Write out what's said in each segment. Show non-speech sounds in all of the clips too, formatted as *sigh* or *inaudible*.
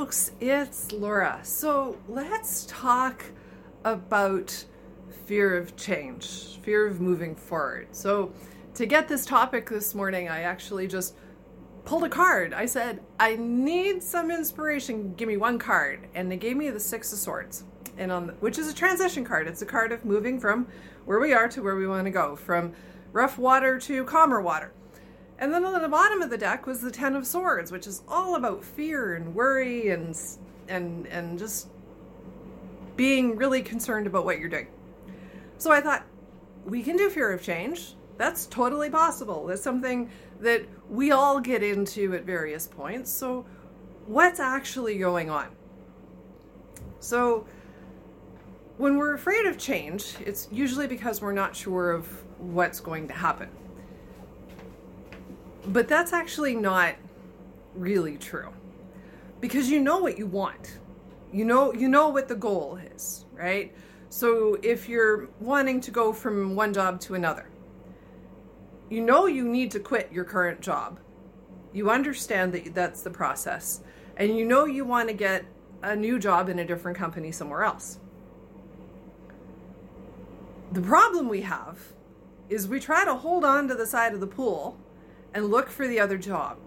folks, it's Laura. So let's talk about fear of change, fear of moving forward. So, to get this topic this morning, I actually just pulled a card. I said, I need some inspiration. Give me one card. And they gave me the Six of Swords, and on the, which is a transition card. It's a card of moving from where we are to where we want to go, from rough water to calmer water. And then on the bottom of the deck was the Ten of Swords, which is all about fear and worry and and and just being really concerned about what you're doing. So I thought we can do fear of change. That's totally possible. That's something that we all get into at various points. So what's actually going on? So when we're afraid of change, it's usually because we're not sure of what's going to happen. But that's actually not really true. Because you know what you want. You know you know what the goal is, right? So if you're wanting to go from one job to another, you know you need to quit your current job. You understand that that's the process. And you know you want to get a new job in a different company somewhere else. The problem we have is we try to hold on to the side of the pool and look for the other job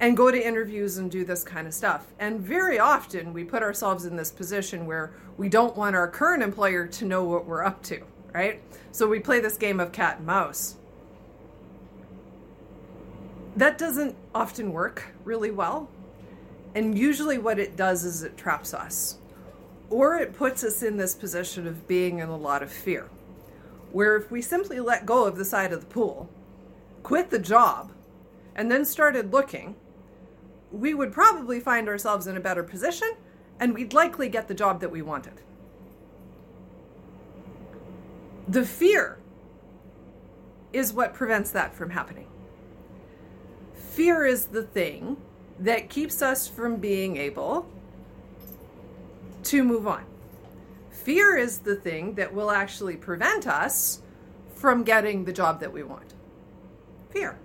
and go to interviews and do this kind of stuff. And very often we put ourselves in this position where we don't want our current employer to know what we're up to, right? So we play this game of cat and mouse. That doesn't often work really well. And usually what it does is it traps us. Or it puts us in this position of being in a lot of fear. Where if we simply let go of the side of the pool quit the job, and then started looking, we would probably find ourselves in a better position and we'd likely get the job that we wanted. The fear is what prevents that from happening. Fear is the thing that keeps us from being able to move on. Fear is the thing that will actually prevent us from getting the job that we want fear.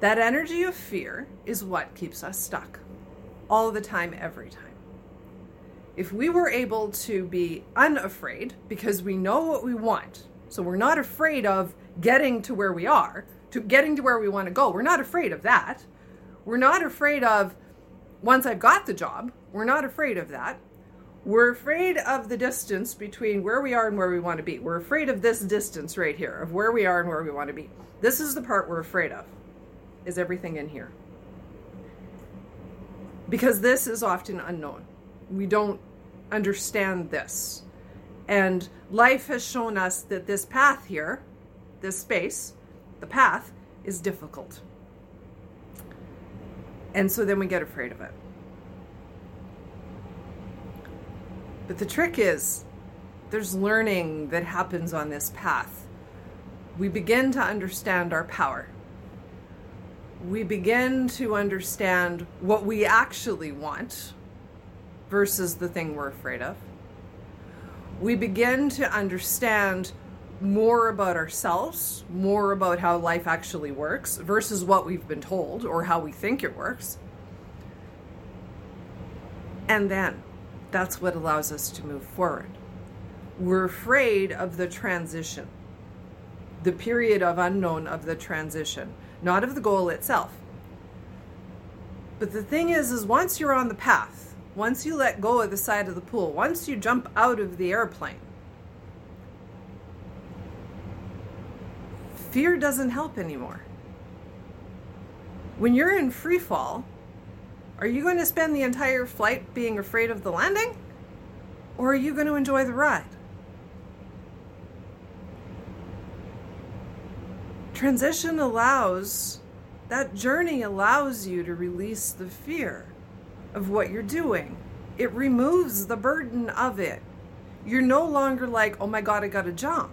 That energy of fear is what keeps us stuck all the time, every time. If we were able to be unafraid because we know what we want, so we're not afraid of getting to where we are, to getting to where we want to go, we're not afraid of that. We're not afraid of once I've got the job, we're not afraid of that. We're afraid of the distance between where we are and where we want to be. We're afraid of this distance right here, of where we are and where we want to be. This is the part we're afraid of, is everything in here. Because this is often unknown. We don't understand this. And life has shown us that this path here, this space, the path, is difficult. And so then we get afraid of it. But the trick is, there's learning that happens on this path. We begin to understand our power. We begin to understand what we actually want versus the thing we're afraid of. We begin to understand more about ourselves, more about how life actually works versus what we've been told or how we think it works. And then that's what allows us to move forward. We're afraid of the transition, the period of unknown of the transition, not of the goal itself. But the thing is, is once you're on the path, once you let go of the side of the pool, once you jump out of the airplane, fear doesn't help anymore. When you're in free fall, are you going to spend the entire flight being afraid of the landing? Or are you going to enjoy the ride? Transition allows, that journey allows you to release the fear of what you're doing. It removes the burden of it. You're no longer like, oh my God, I got to jump.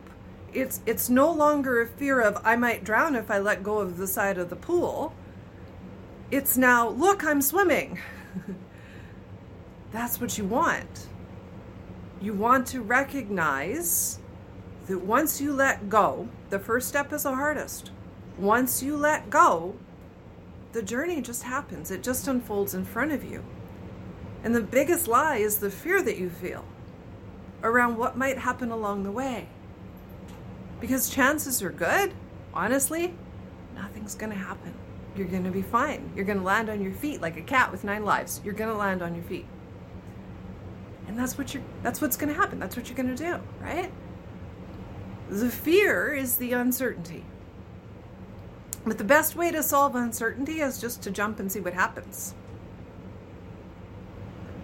It's, it's no longer a fear of, I might drown if I let go of the side of the pool it's now, look, I'm swimming. *laughs* That's what you want. You want to recognize that once you let go, the first step is the hardest. Once you let go, the journey just happens, it just unfolds in front of you. And the biggest lie is the fear that you feel around what might happen along the way. Because chances are good, honestly, nothing's going to happen. You're going to be fine. You're going to land on your feet like a cat with nine lives. You're going to land on your feet. And that's what you're that's what's going to happen. That's what you're going to do, right? The fear is the uncertainty. But the best way to solve uncertainty is just to jump and see what happens.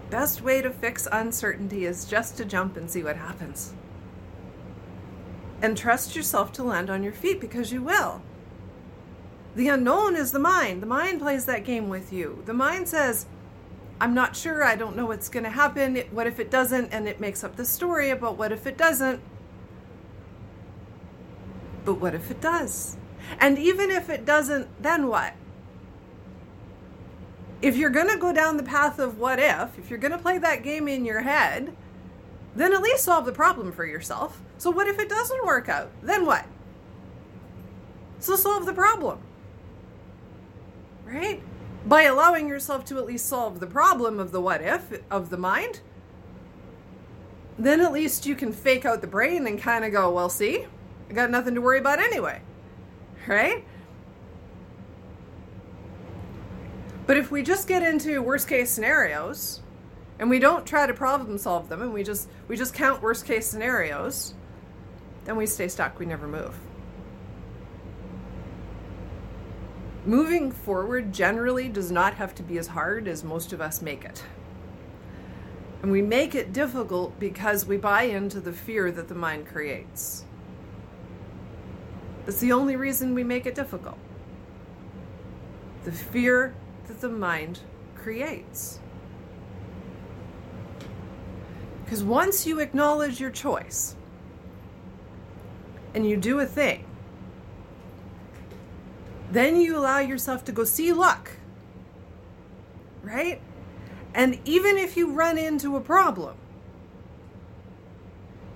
Best way to fix uncertainty is just to jump and see what happens. And trust yourself to land on your feet because you will. The unknown is the mind. The mind plays that game with you. The mind says, I'm not sure. I don't know what's going to happen. What if it doesn't? And it makes up the story about what if it doesn't. But what if it does? And even if it doesn't, then what? If you're going to go down the path of what if, if you're going to play that game in your head, then at least solve the problem for yourself. So, what if it doesn't work out? Then what? So, solve the problem. Right? By allowing yourself to at least solve the problem of the what if of the mind, then at least you can fake out the brain and kind of go, well, see, I got nothing to worry about anyway right? But if we just get into worst case scenarios and we don't try to problem solve them and we just we just count worst case scenarios, then we stay stuck, we never move. Moving forward generally does not have to be as hard as most of us make it. And we make it difficult because we buy into the fear that the mind creates. That's the only reason we make it difficult. The fear that the mind creates. Because once you acknowledge your choice and you do a thing, then you allow yourself to go see luck. Right? And even if you run into a problem,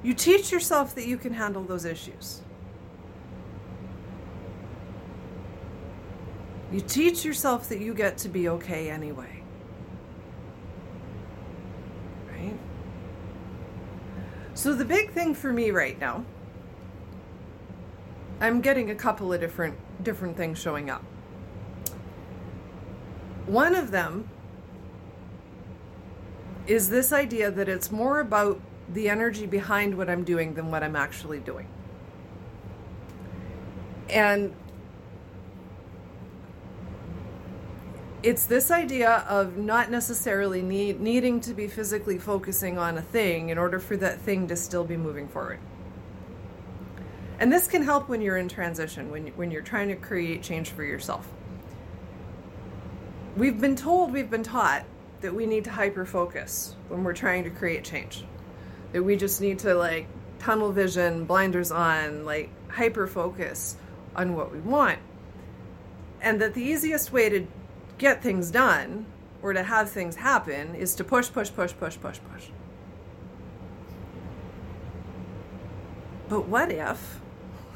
you teach yourself that you can handle those issues. You teach yourself that you get to be okay anyway. Right? So, the big thing for me right now, I'm getting a couple of different different things showing up. One of them is this idea that it's more about the energy behind what I'm doing than what I'm actually doing. And it's this idea of not necessarily need, needing to be physically focusing on a thing in order for that thing to still be moving forward. And this can help when you're in transition, when, when you're trying to create change for yourself. We've been told, we've been taught that we need to hyper focus when we're trying to create change. That we just need to like tunnel vision, blinders on, like hyper focus on what we want. And that the easiest way to get things done or to have things happen is to push, push, push, push, push, push. But what if,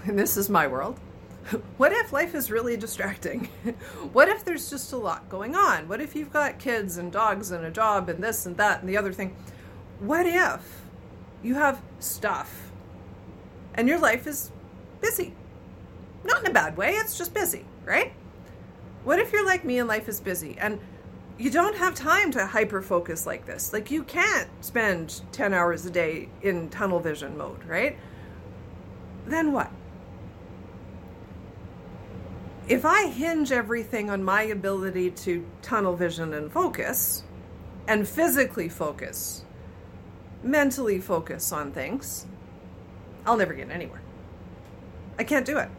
and *laughs* this is my world, *laughs* what if life is really distracting? *laughs* what if there's just a lot going on? What if you've got kids and dogs and a job and this and that and the other thing? What if you have stuff and your life is busy? Not in a bad way, it's just busy, right? What if you're like me and life is busy and you don't have time to hyper focus like this? Like you can't spend 10 hours a day in tunnel vision mode, right? Then what? If I hinge everything on my ability to tunnel vision and focus, and physically focus, mentally focus on things, I'll never get anywhere. I can't do it.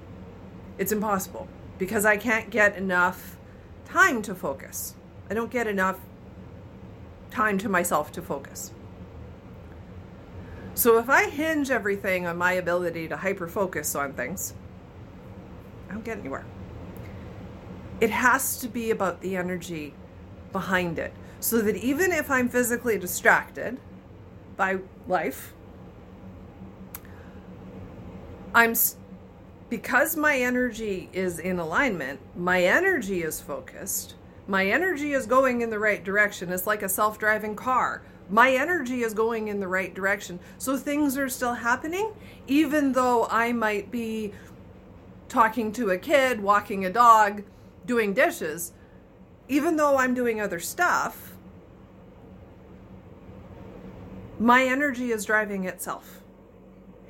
It's impossible because I can't get enough time to focus. I don't get enough time to myself to focus. So if I hinge everything on my ability to hyper focus on things, I don't get anywhere. It has to be about the energy behind it. So that even if I'm physically distracted by life, I'm because my energy is in alignment, my energy is focused, my energy is going in the right direction. It's like a self driving car. My energy is going in the right direction. So things are still happening, even though I might be talking to a kid, walking a dog, doing dishes. Even though I'm doing other stuff, my energy is driving itself.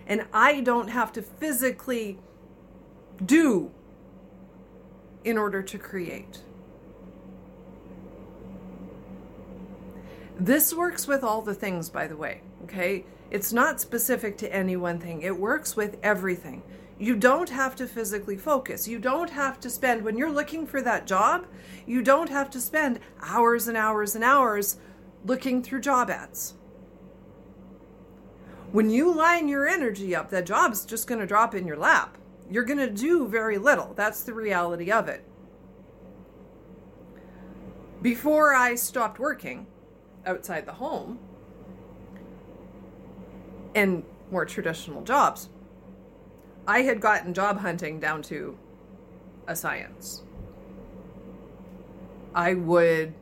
And I don't have to physically do in order to create. This works with all the things, by the way, okay? It's not specific to any one thing, it works with everything. You don't have to physically focus. You don't have to spend, when you're looking for that job, you don't have to spend hours and hours and hours looking through job ads. When you line your energy up, that job's just going to drop in your lap. You're going to do very little. That's the reality of it. Before I stopped working outside the home and more traditional jobs, I had gotten job hunting down to a science. I would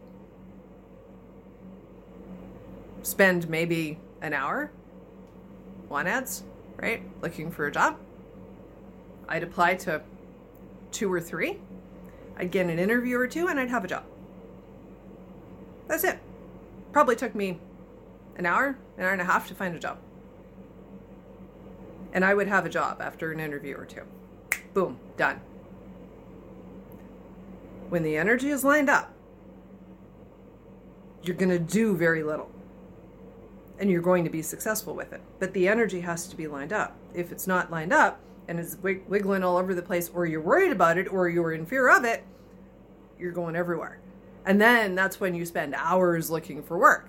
spend maybe an hour on ads, right? Looking for a job. I'd apply to two or three. I'd get an interview or two and I'd have a job. That's it. Probably took me an hour, an hour and a half to find a job. And I would have a job after an interview or two. Boom, done. When the energy is lined up, you're going to do very little and you're going to be successful with it. But the energy has to be lined up. If it's not lined up and it's wiggling all over the place, or you're worried about it, or you're in fear of it, you're going everywhere. And then that's when you spend hours looking for work.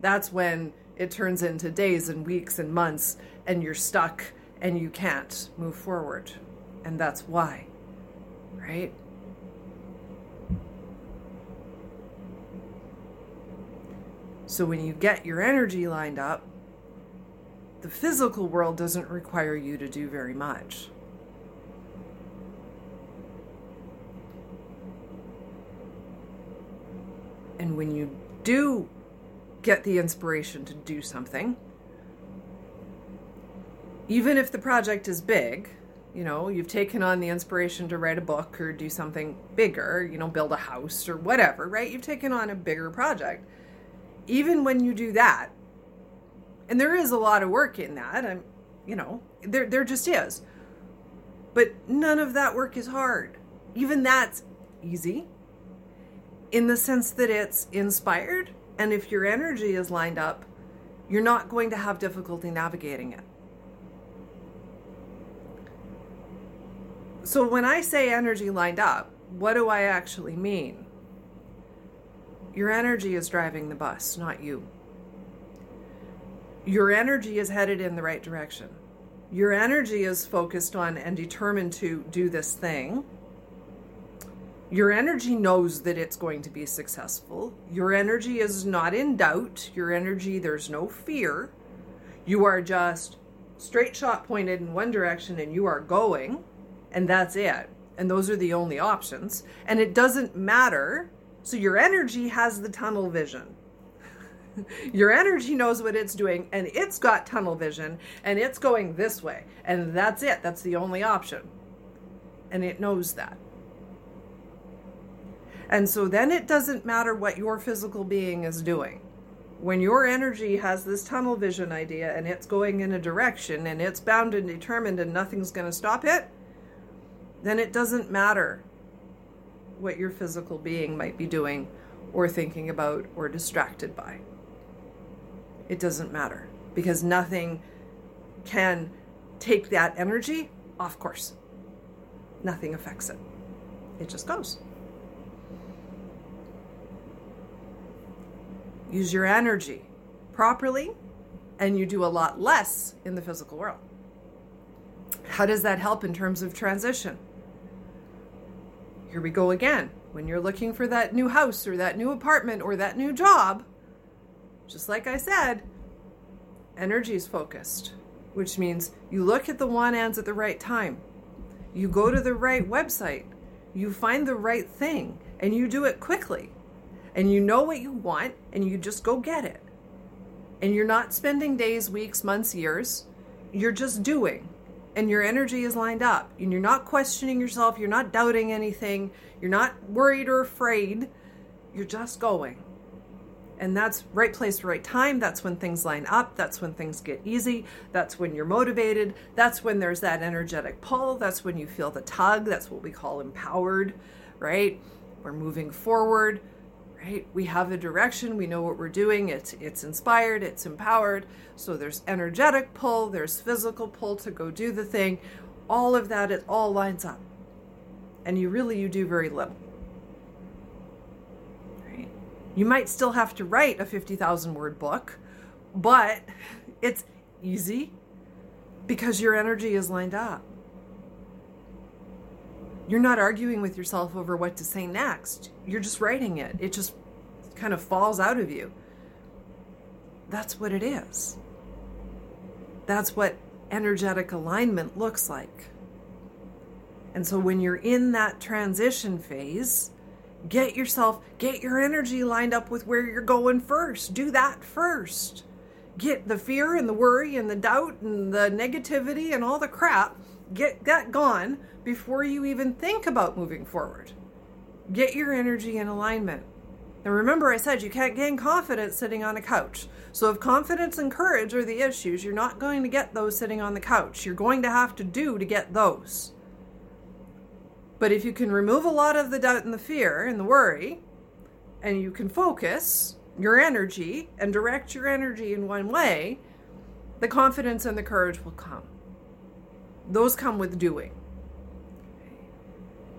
That's when it turns into days and weeks and months, and you're stuck and you can't move forward. And that's why, right? So when you get your energy lined up, the physical world doesn't require you to do very much. And when you do get the inspiration to do something, even if the project is big, you know, you've taken on the inspiration to write a book or do something bigger, you know, build a house or whatever, right? You've taken on a bigger project even when you do that, and there is a lot of work in that, I'm, you know, there there just is. But none of that work is hard. Even that's easy in the sense that it's inspired and if your energy is lined up, you're not going to have difficulty navigating it. So when I say energy lined up, what do I actually mean? Your energy is driving the bus, not you. Your energy is headed in the right direction. Your energy is focused on and determined to do this thing. Your energy knows that it's going to be successful. Your energy is not in doubt. Your energy, there's no fear. You are just straight shot pointed in one direction and you are going, and that's it. And those are the only options. And it doesn't matter so your energy has the tunnel vision. *laughs* your energy knows what it's doing and it's got tunnel vision and it's going this way. And that's it. That's the only option. And it knows that. And so then it doesn't matter what your physical being is doing. When your energy has this tunnel vision idea and it's going in a direction and it's bound and determined and nothing's going to stop it, then it doesn't matter what your physical being might be doing or thinking about or distracted by. It doesn't matter because nothing can take that energy off course. Nothing affects it, it just goes. Use your energy properly, and you do a lot less in the physical world. How does that help in terms of transition? here we go again. When you're looking for that new house or that new apartment or that new job, just like I said, energy is focused, which means you look at the want ads at the right time. You go to the right website, you find the right thing, and you do it quickly. And you know what you want, and you just go get it. And you're not spending days, weeks, months, years. You're just doing. And your energy is lined up. And you're not questioning yourself. You're not doubting anything. You're not worried or afraid. You're just going. And that's right place, right time. That's when things line up. That's when things get easy. That's when you're motivated. That's when there's that energetic pull. That's when you feel the tug. That's what we call empowered, right? We're moving forward, right? We have a direction. We know what we're doing. It's it's inspired. It's empowered. So there's energetic pull. There's physical pull to go do the thing. All of that it all lines up, and you really you do very little. You might still have to write a 50,000 word book, but it's easy because your energy is lined up. You're not arguing with yourself over what to say next. You're just writing it. It just kind of falls out of you. That's what it is. That's what energetic alignment looks like. And so when you're in that transition phase, Get yourself, get your energy lined up with where you're going first. Do that first. Get the fear and the worry and the doubt and the negativity and all the crap, get that gone before you even think about moving forward. Get your energy in alignment. Now, remember, I said you can't gain confidence sitting on a couch. So, if confidence and courage are the issues, you're not going to get those sitting on the couch. You're going to have to do to get those. But if you can remove a lot of the doubt and the fear and the worry, and you can focus your energy and direct your energy in one way, the confidence and the courage will come. Those come with doing.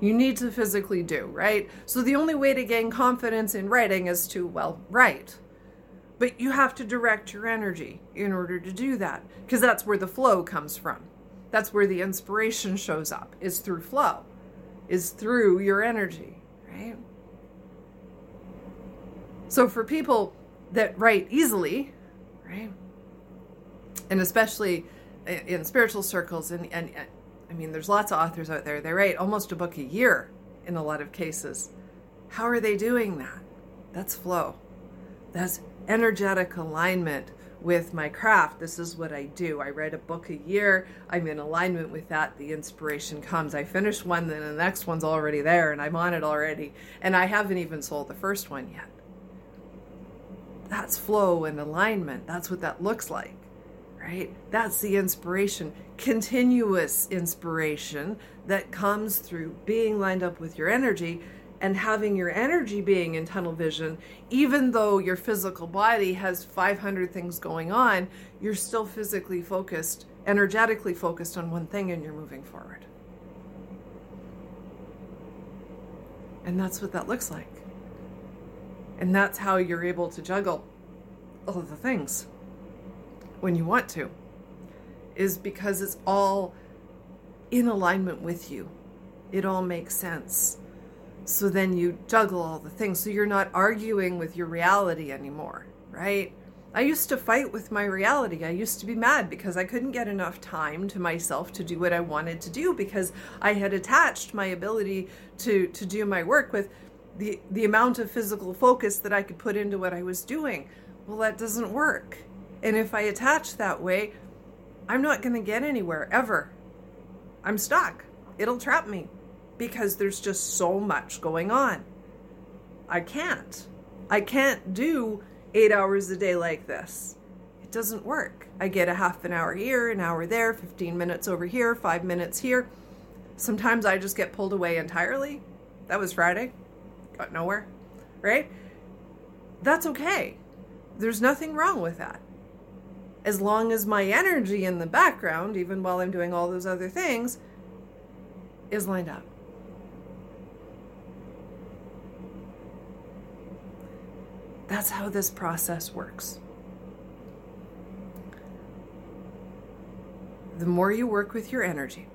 You need to physically do, right? So the only way to gain confidence in writing is to, well, write. But you have to direct your energy in order to do that because that's where the flow comes from. That's where the inspiration shows up, is through flow is through your energy, right? So for people that write easily, right? And especially in spiritual circles and, and I mean there's lots of authors out there they write almost a book a year in a lot of cases. How are they doing that? That's flow. That's energetic alignment with my craft. This is what I do. I write a book a year. I'm in alignment with that. The inspiration comes. I finish one, then the next one's already there, and I'm on it already. And I haven't even sold the first one yet. That's flow and alignment. That's what that looks like, right? That's the inspiration, continuous inspiration that comes through being lined up with your energy and having your energy being in tunnel vision, even though your physical body has 500 things going on, you're still physically focused, energetically focused on one thing, and you're moving forward. And that's what that looks like. And that's how you're able to juggle all of the things when you want to, is because it's all in alignment with you. It all makes sense so then you juggle all the things. So you're not arguing with your reality anymore, right? I used to fight with my reality. I used to be mad because I couldn't get enough time to myself to do what I wanted to do because I had attached my ability to to do my work with the the amount of physical focus that I could put into what I was doing. Well, that doesn't work. And if I attach that way, I'm not going to get anywhere ever. I'm stuck. It'll trap me because there's just so much going on. I can't. I can't do eight hours a day like this. It doesn't work. I get a half an hour here, an hour there, 15 minutes over here, five minutes here. Sometimes I just get pulled away entirely. That was Friday. Got nowhere, right? That's okay. There's nothing wrong with that. As long as my energy in the background, even while I'm doing all those other things, is lined up. That's how this process works. The more you work with your energy,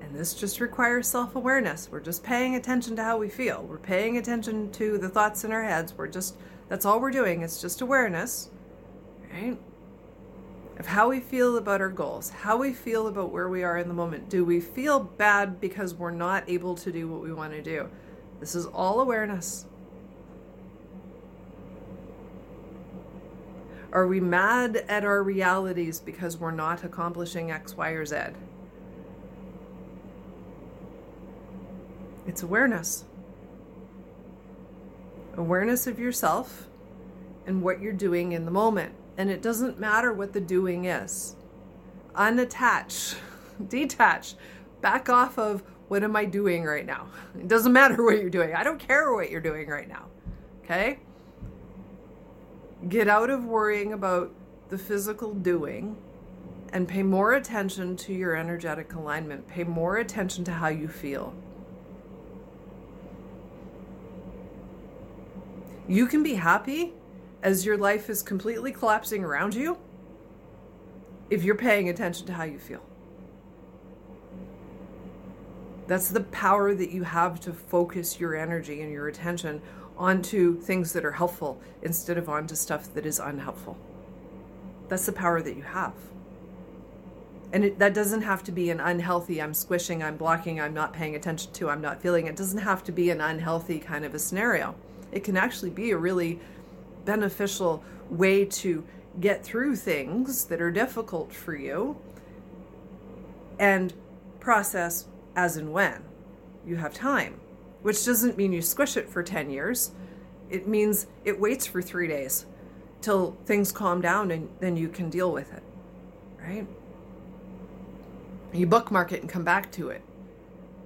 and this just requires self awareness. We're just paying attention to how we feel. We're paying attention to the thoughts in our heads. We're just, that's all we're doing. It's just awareness, right? Of how we feel about our goals, how we feel about where we are in the moment. Do we feel bad because we're not able to do what we want to do? This is all awareness. Are we mad at our realities because we're not accomplishing X, Y, or Z? It's awareness. Awareness of yourself and what you're doing in the moment. And it doesn't matter what the doing is. Unattach, *laughs* detach, back off of what am I doing right now? It doesn't matter what you're doing. I don't care what you're doing right now. Okay? Get out of worrying about the physical doing and pay more attention to your energetic alignment. Pay more attention to how you feel. You can be happy as your life is completely collapsing around you if you're paying attention to how you feel. That's the power that you have to focus your energy and your attention onto things that are helpful instead of onto stuff that is unhelpful. That's the power that you have. And it, that doesn't have to be an unhealthy, I'm squishing, I'm blocking, I'm not paying attention to, I'm not feeling. It doesn't have to be an unhealthy kind of a scenario. It can actually be a really beneficial way to get through things that are difficult for you and process as and when you have time, which doesn't mean you squish it for 10 years. It means it waits for three days till things calm down and then you can deal with it, right? You bookmark it and come back to it.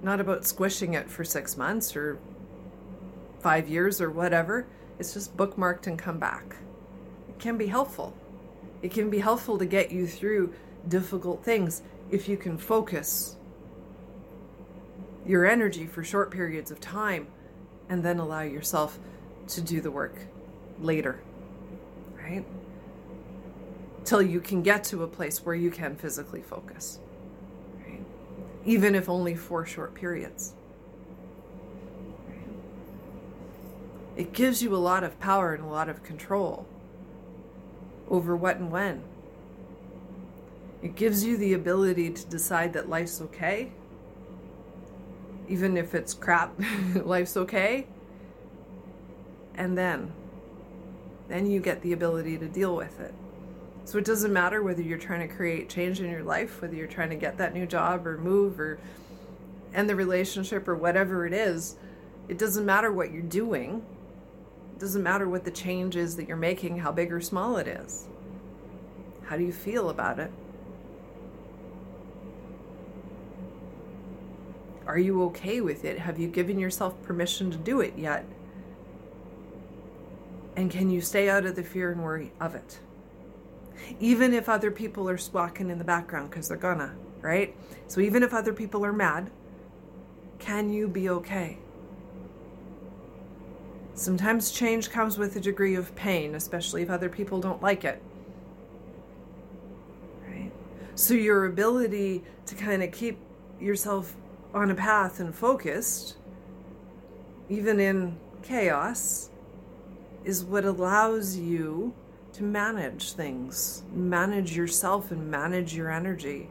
Not about squishing it for six months or five years or whatever. It's just bookmarked and come back. It can be helpful. It can be helpful to get you through difficult things if you can focus your energy for short periods of time and then allow yourself to do the work later, right? Till you can get to a place where you can physically focus, right? Even if only for short periods. It gives you a lot of power and a lot of control over what and when. It gives you the ability to decide that life's okay even if it's crap, *laughs* life's okay. And then, then you get the ability to deal with it. So it doesn't matter whether you're trying to create change in your life, whether you're trying to get that new job or move or end the relationship or whatever it is. It doesn't matter what you're doing. Doesn't matter what the change is that you're making, how big or small it is. How do you feel about it? Are you okay with it? Have you given yourself permission to do it yet? And can you stay out of the fear and worry of it? Even if other people are squawking in the background, because they're gonna, right? So even if other people are mad, can you be okay? Sometimes change comes with a degree of pain, especially if other people don't like it. Right? So your ability to kind of keep yourself on a path and focused, even in chaos, is what allows you to manage things, manage yourself, and manage your energy.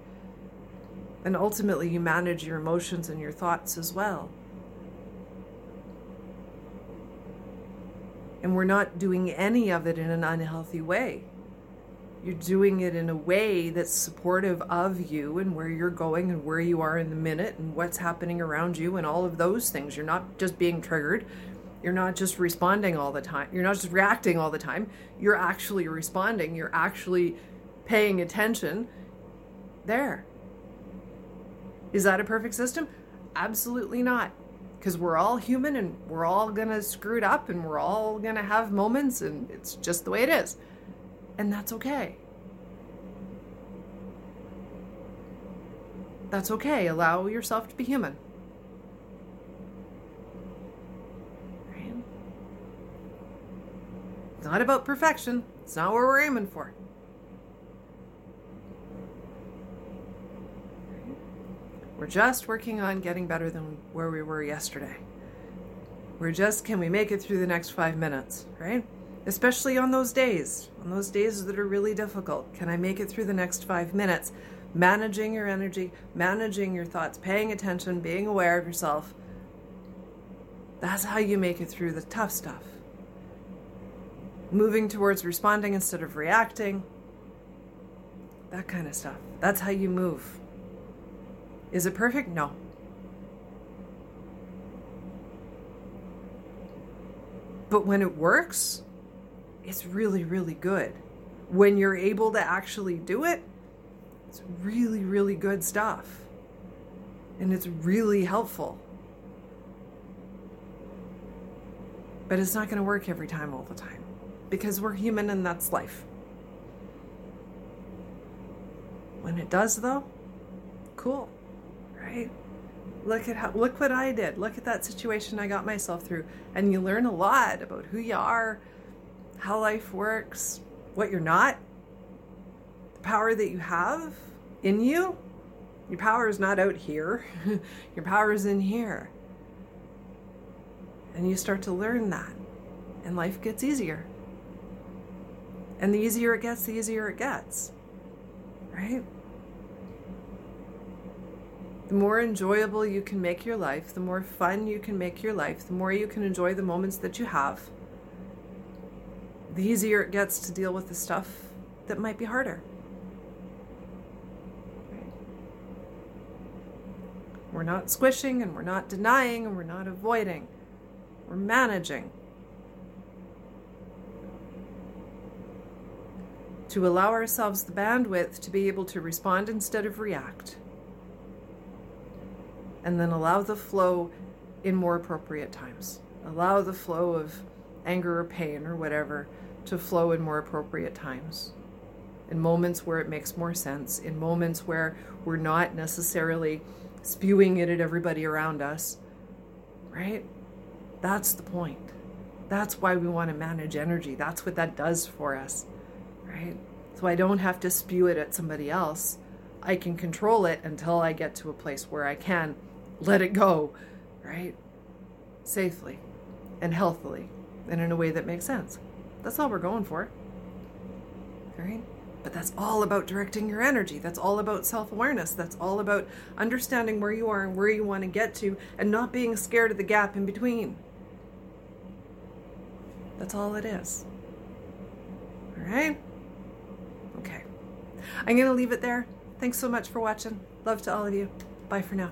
And ultimately, you manage your emotions and your thoughts as well. And we're not doing any of it in an unhealthy way you're doing it in a way that's supportive of you and where you're going and where you are in the minute and what's happening around you and all of those things. You're not just being triggered. You're not just responding all the time. You're not just reacting all the time. You're actually responding. You're actually paying attention there. Is that a perfect system? Absolutely not. Because we're all human and we're all to screw it up and we're all to have moments and it's just the way it is. And that's okay. That's okay. Allow yourself to be human. It's not about perfection. It's not what we're aiming for. We're just working on getting better than where we were yesterday. We're just, can we make it through the next five minutes, right? especially on those days, on those days that are really difficult. Can I make it through the next five minutes? Managing your energy, managing your thoughts, paying attention, being aware of yourself. That's how you make it through the tough stuff. Moving towards responding instead of reacting. That kind of stuff. That's how you move. Is it perfect? No. But when it works, it's really, really good. When you're able to actually do it, it's really, really good stuff. And it's really helpful. But it's not going to work every time, all the time. Because we're human and that's life. When it does, though, cool, right? Look at how, look what I did. Look at that situation I got myself through. And you learn a lot about who you are, how life works, what you're not, the power that you have in you. Your power is not out here, *laughs* your power is in here. And you start to learn that, and life gets easier. And the easier it gets, the easier it gets. Right? The more enjoyable you can make your life, the more fun you can make your life, the more you can enjoy the moments that you have, the easier it gets to deal with the stuff that might be harder. We're not squishing and we're not denying and we're not avoiding. We're managing. To allow ourselves the bandwidth to be able to respond instead of react. And then allow the flow in more appropriate times. Allow the flow of anger or pain or whatever to flow in more appropriate times. In moments where it makes more sense, in moments where we're not necessarily spewing it at everybody around us, right? That's the point. That's why we want to manage energy. That's what that does for us, right? So I don't have to spew it at somebody else. I can control it until I get to a place where I can let it go, right? Safely and healthily and in a way that makes sense. That's all we're going for. Right? But that's all about directing your energy. That's all about self awareness. That's all about understanding where you are and where you want to get to and not being scared of the gap in between. That's all it is. All right? Okay. I'm going to leave it there. Thanks so much for watching. Love to all of you. Bye for now.